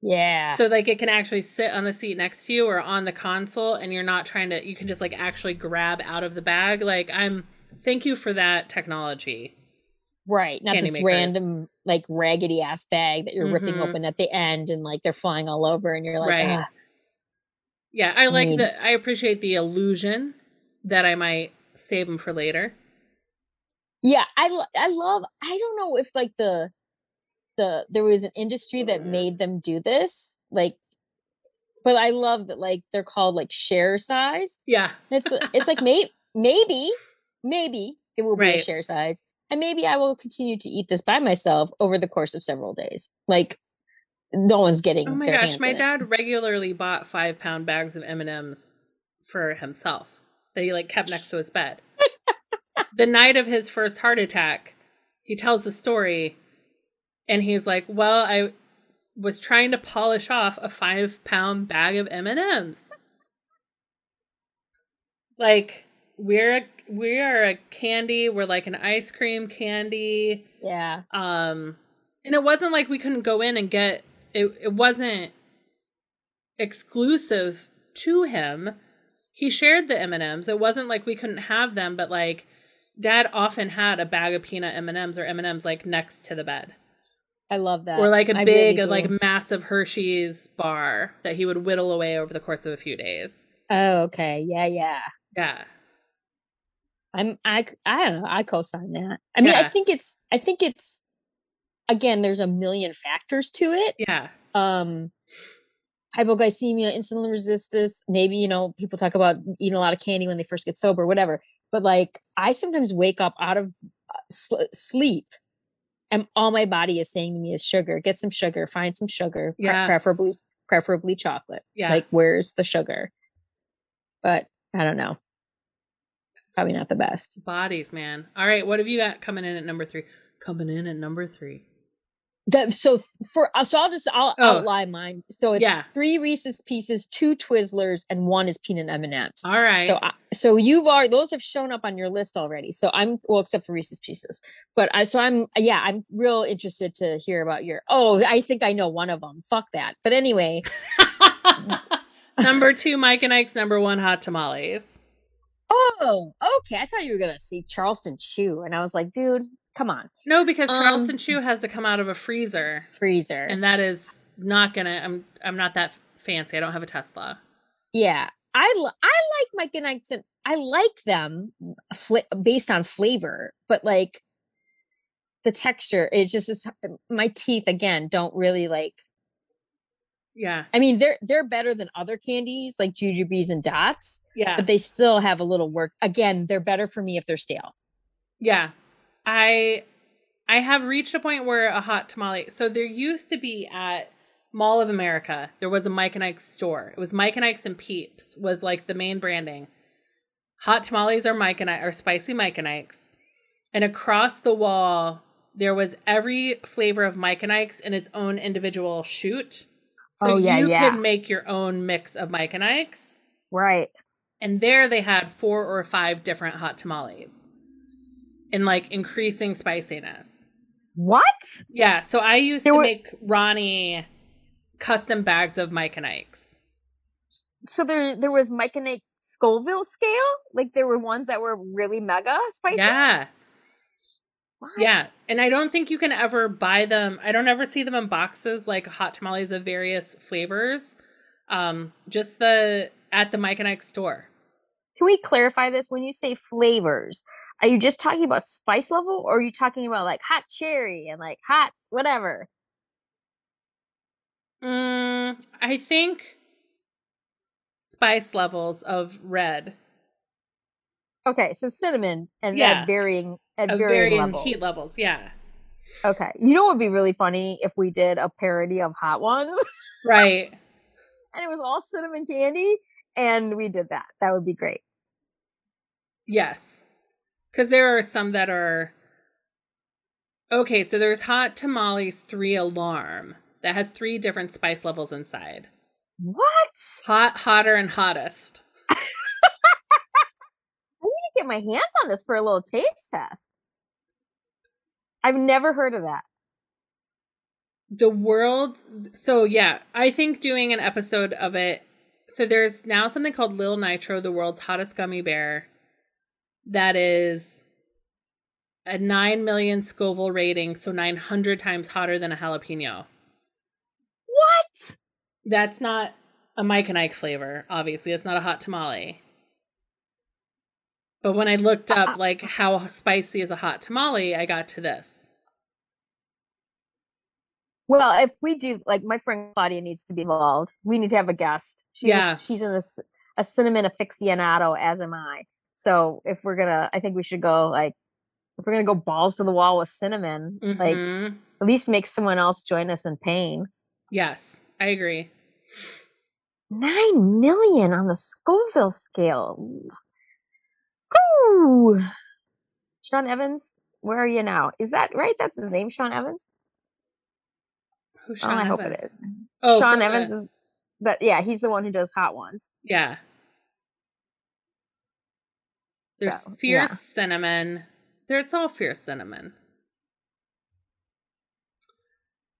yeah. So like it can actually sit on the seat next to you or on the console and you're not trying to you can just like actually grab out of the bag. Like I'm thank you for that technology. Right. Not candy this makers. random like raggedy ass bag that you're ripping Mhm. open at the end and like they're flying all over and you're like, Right. "Ah." Yeah, I like mean- the I appreciate the illusion that I might save them for later. yeah, I lo- I love I don't know if like the the there was an industry that made them do this like but I love that like they're called like share size. Yeah. It's it's like may, maybe maybe it will be a share size and maybe I will continue to eat this by myself over the course of several days. Like no one's getting. Oh my gosh, my in it. dad regularly bought five pound bags of M and M's for himself that he like kept next to his bed. the night of his first heart attack, he tells the story, and he's like, "Well, I was trying to polish off a five pound bag of M and M's. Like we're a, we are a candy. We're like an ice cream candy." Yeah. um and it wasn't like we couldn't go in and get it it wasn't exclusive to him he shared the m&ms it wasn't like we couldn't have them but like dad often had a bag of peanut m&ms or m&ms like next to the bed I love that. or like a I big really like massive hershey's bar that he would whittle away over the course of a few days Oh, okay. Yeah, yeah. yeah I'm I I don't know. I co-sign that. I mean, I think it's I think it's again, there's a million factors to it. yeah Um hypoglycemia, insulin resistance, maybe, you know, people talk about eating a lot of candy when they first get sober, whatever. But like I sometimes wake up out of uh, sl- sleep and all my body is saying to me is sugar. Get some sugar, find some sugar, pre- Yeah. preferably preferably chocolate. yeah Like where's the sugar? But I don't know. It's probably not the best. bodies man all right what have you got coming in at number three coming in at number three That so for uh, so I'll just I'll Oh. outline mine. So it's Yeah. three Reese's Pieces, two Twizzlers, and one is peanut M and M's. all right So I, so you've already those have shown up on your list already. So I'm well except for Reese's Pieces, but I so I'm yeah I'm real interested to hear about your. Oh, I think I know one of them. Fuck that. But anyway, number two, Mike and Ike's number one hot tamales. oh okay. I thought you were gonna see Charleston Chew, and I was like, dude, come on, No, because Um, Charleston Chew has to come out of a freezer, freezer. and that is not gonna. I'm I'm not that fancy. I don't have a Tesla. Yeah, I I like Mike and Ike's, and I like them fla- based on flavor, but like the texture, it just is. My teeth again don't really like. Yeah, I mean, they're they're better than other candies like jujubes and dots, yeah, but they still have a little work. Again, they're better for me if they're stale. yeah. I I have reached a point where a hot tamale. So there used to be at Mall of America, there was a Mike and Ike's store. It was Mike and Ike's and Peeps was like the main branding. Hot tamales are Mike and I are spicy Mike and Ike's. And across the wall, there was every flavor of Mike and Ike's in its own individual chute. So Oh, yeah, you yeah. could make your own mix of Mike and Ike's. Right. And there they had four or five different hot tamales in like increasing spiciness. What? Yeah, so I used There to were- make Ronnie custom bags of Mike and Ike's. So there there was Mike and Ike Scoville scale. Like there were ones that were really mega spicy. Yeah, What? yeah. And I don't think you can ever buy them. I don't ever see them in boxes like hot tamales of various flavors. Um, just the at the Mike and Ike store. Can we clarify this? When you say flavors, are you just talking about spice level or are you talking about like hot cherry and like hot whatever? Mm, I think spice levels of red Okay, so cinnamon and Yeah. at varying at varying, varying levels. heat levels. Yeah, Okay. You know what would be really funny if we did a parody of hot ones right. and it was all cinnamon candy and we did that. That would be great. Yes. Because there are some that are. Okay, so there's Hot Tamales 3 Alarm that has three different spice levels inside What? hot, hotter, and hottest. I need to get my hands on this for a little taste test. I've never heard of that. The world. So, yeah, I think doing an episode of it. So, there's now something called Lil Nitro, the world's hottest gummy bear, that is a 9 million Scoville rating, so 900 times hotter than a jalapeno. What? That's not a Mike and Ike flavor, obviously. It's not a hot tamale. But when I looked up uh, like how spicy is a hot tamale, I got to this. Well, if we do, like my friend Claudia needs to be involved. We need to have a guest. She's Yeah. a, she's in a, a cinnamon aficionado, as am I. So if we're gonna, I think we should go like, if we're gonna go balls to the wall with cinnamon, like Mhm. at least make someone else join us in pain. Yes, I agree. Nine million on the Scoville scale. Ooh. Sean Evans, where are you now? Is that right? That's his name, Sean Evans? Who's Oh, I Evans? hope it is. Oh, Sean for the- Evans is but yeah, he's the one who does hot ones. Yeah. There's So, fierce yeah. cinnamon. There, it's all fierce cinnamon.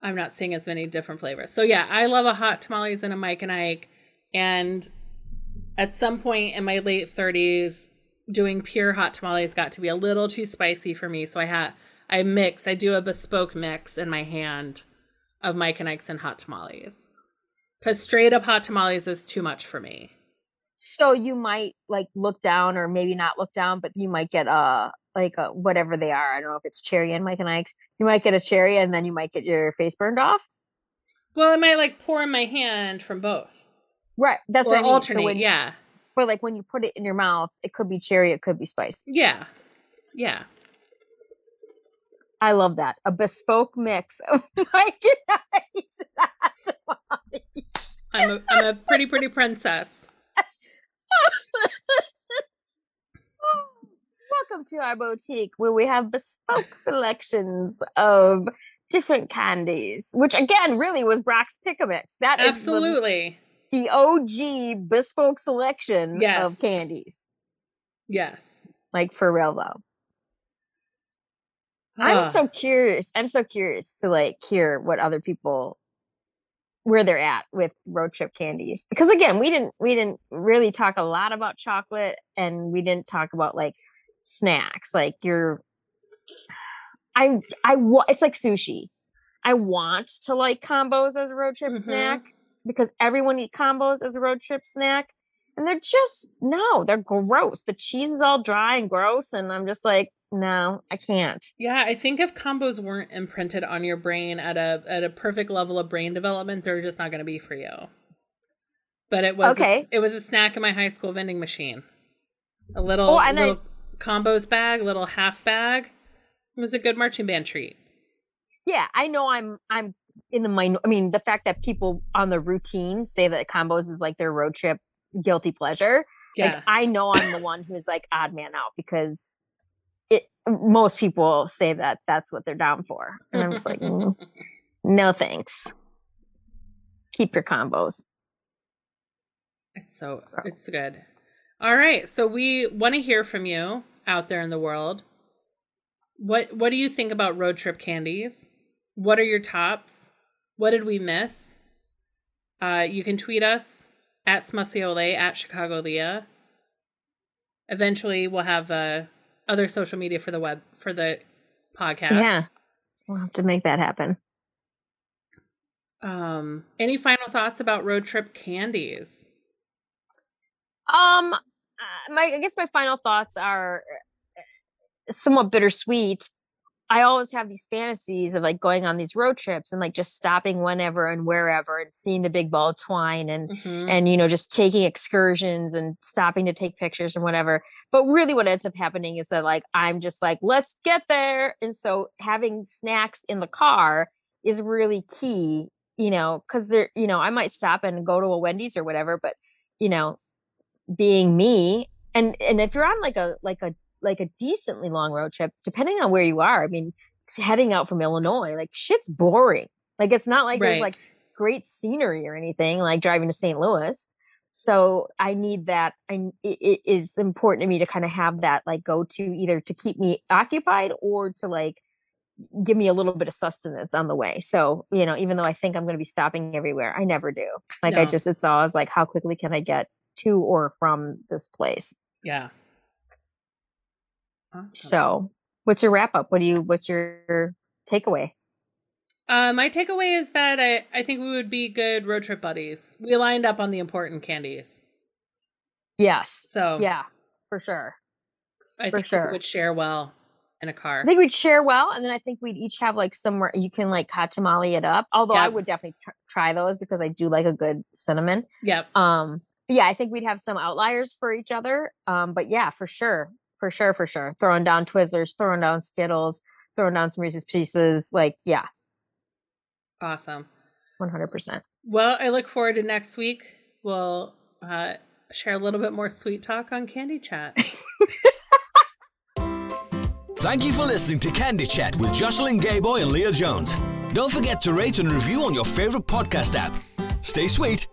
I'm not seeing as many different flavors. So yeah, I love a hot tamales and a Mike and Ike. And at some point in my late 30s, doing pure hot tamales got to be a little too spicy for me. So I had I mix. I do a bespoke mix in my hand of Mike and Ike's and hot tamales. Because straight up hot tamales is too much for me. So you might like look down or maybe not look down, but you might get a like uh whatever they are. I don't know if it's cherry and Mike and Ike's. You might get a cherry and then you might get your face burned off. Well, I might like pour in my hand from both. Right. That's or what I mean. alternate, so when, yeah. But like when you put it in your mouth, it could be cherry, it could be spice Yeah. Yeah. I love that. A bespoke mix of Mike and Ike's and hot tamales. I'm a I'm a pretty pretty princess. Welcome to our boutique where we have bespoke selections of different candies, which again really was Brach's Pick a Mix. That is the- Absolutely. the, OG bespoke selection Yes. of candies. Yes. Like for real though. I'm so curious. I'm so curious to like hear what other people where they're at with road trip candies. Because again, we didn't we didn't really talk a lot about chocolate and we didn't talk about like snacks. Like you're I I it's like sushi. I want to like combos as a road trip Mhm. snack because everyone eat combos as a road trip snack and they're just no, they're gross. The cheese is all dry and gross and I'm just like no, I can't. Yeah, I think if combos weren't imprinted on your brain at a at a perfect level of brain development, they're just not going to be for you. But it was a- Okay. it was a snack in my high school vending machine. A little, Oh, and I- little combos bag, a little half bag. It was a good marching band treat. Yeah, I know I'm I'm in the minor I mean, the fact that people on the routine say that combos is like their road trip guilty pleasure. Yeah. Like I know I'm the one who's like odd man out because most people say that that's what they're down for. And I'm just like, "Mm, no thanks. Keep your combos. It's so it's good. All right, so we want to hear from you out there in the world. What what do you think about road trip candies? What are your tops? What did we miss? Uh, you can tweet us at Smussiole at Chicago Leah. Eventually, we'll have uh, other social media for the web for the podcast. Yeah. We'll have to make that happen. Um. Any final thoughts about road trip candies? Um, uh, my I guess my final thoughts are uh, somewhat bittersweet. I always have these fantasies of like going on these road trips and like just stopping whenever and wherever and seeing the big ball of twine and Mhm. and you know just taking excursions and stopping to take pictures and whatever. But really, what ends up happening is that like I'm just like let's get there, and so having snacks in the car is really key. You know, because there, you know, I might stop and go to a Wendy's or whatever, but you know, being me and and if you're on like a like a like a decently long road trip depending on where you are i mean heading out from illinois like shit's boring. Like it's not like there's like great scenery or anything like driving to st louis. So i need that i it, it- it's important to me to kind of have that like go to either to keep me occupied or to like give me a little bit of sustenance on the way. So you know even though i think i'm going to be stopping everywhere i never do. Like i just it's always like how quickly can i get to or from this place? Yeah. Awesome. so what's your wrap up what do you what's your takeaway Uh, my takeaway is that I, I think we would be good road trip buddies. We lined up on the important candies. yes So yeah for sure I for think sure. we would share well in a car. i think we'd share well and then i think we'd each have like somewhere you can like hot tamale it up although i would definitely tr- try those because i do like a good cinnamon Yep. um yeah i think we'd have some outliers for each other um but yeah for sure for sure for sure throwing down twizzlers throwing down skittles throwing down some reese's pieces like yeah Awesome. 100%. Well, I look forward to next week. We'll uh, share a little bit more sweet talk on Candy Chat. Thank you for listening to Candy Chat with Jocelyn Gayboy and Leah Jones. Don't forget to rate and review on your favorite podcast app. Stay sweet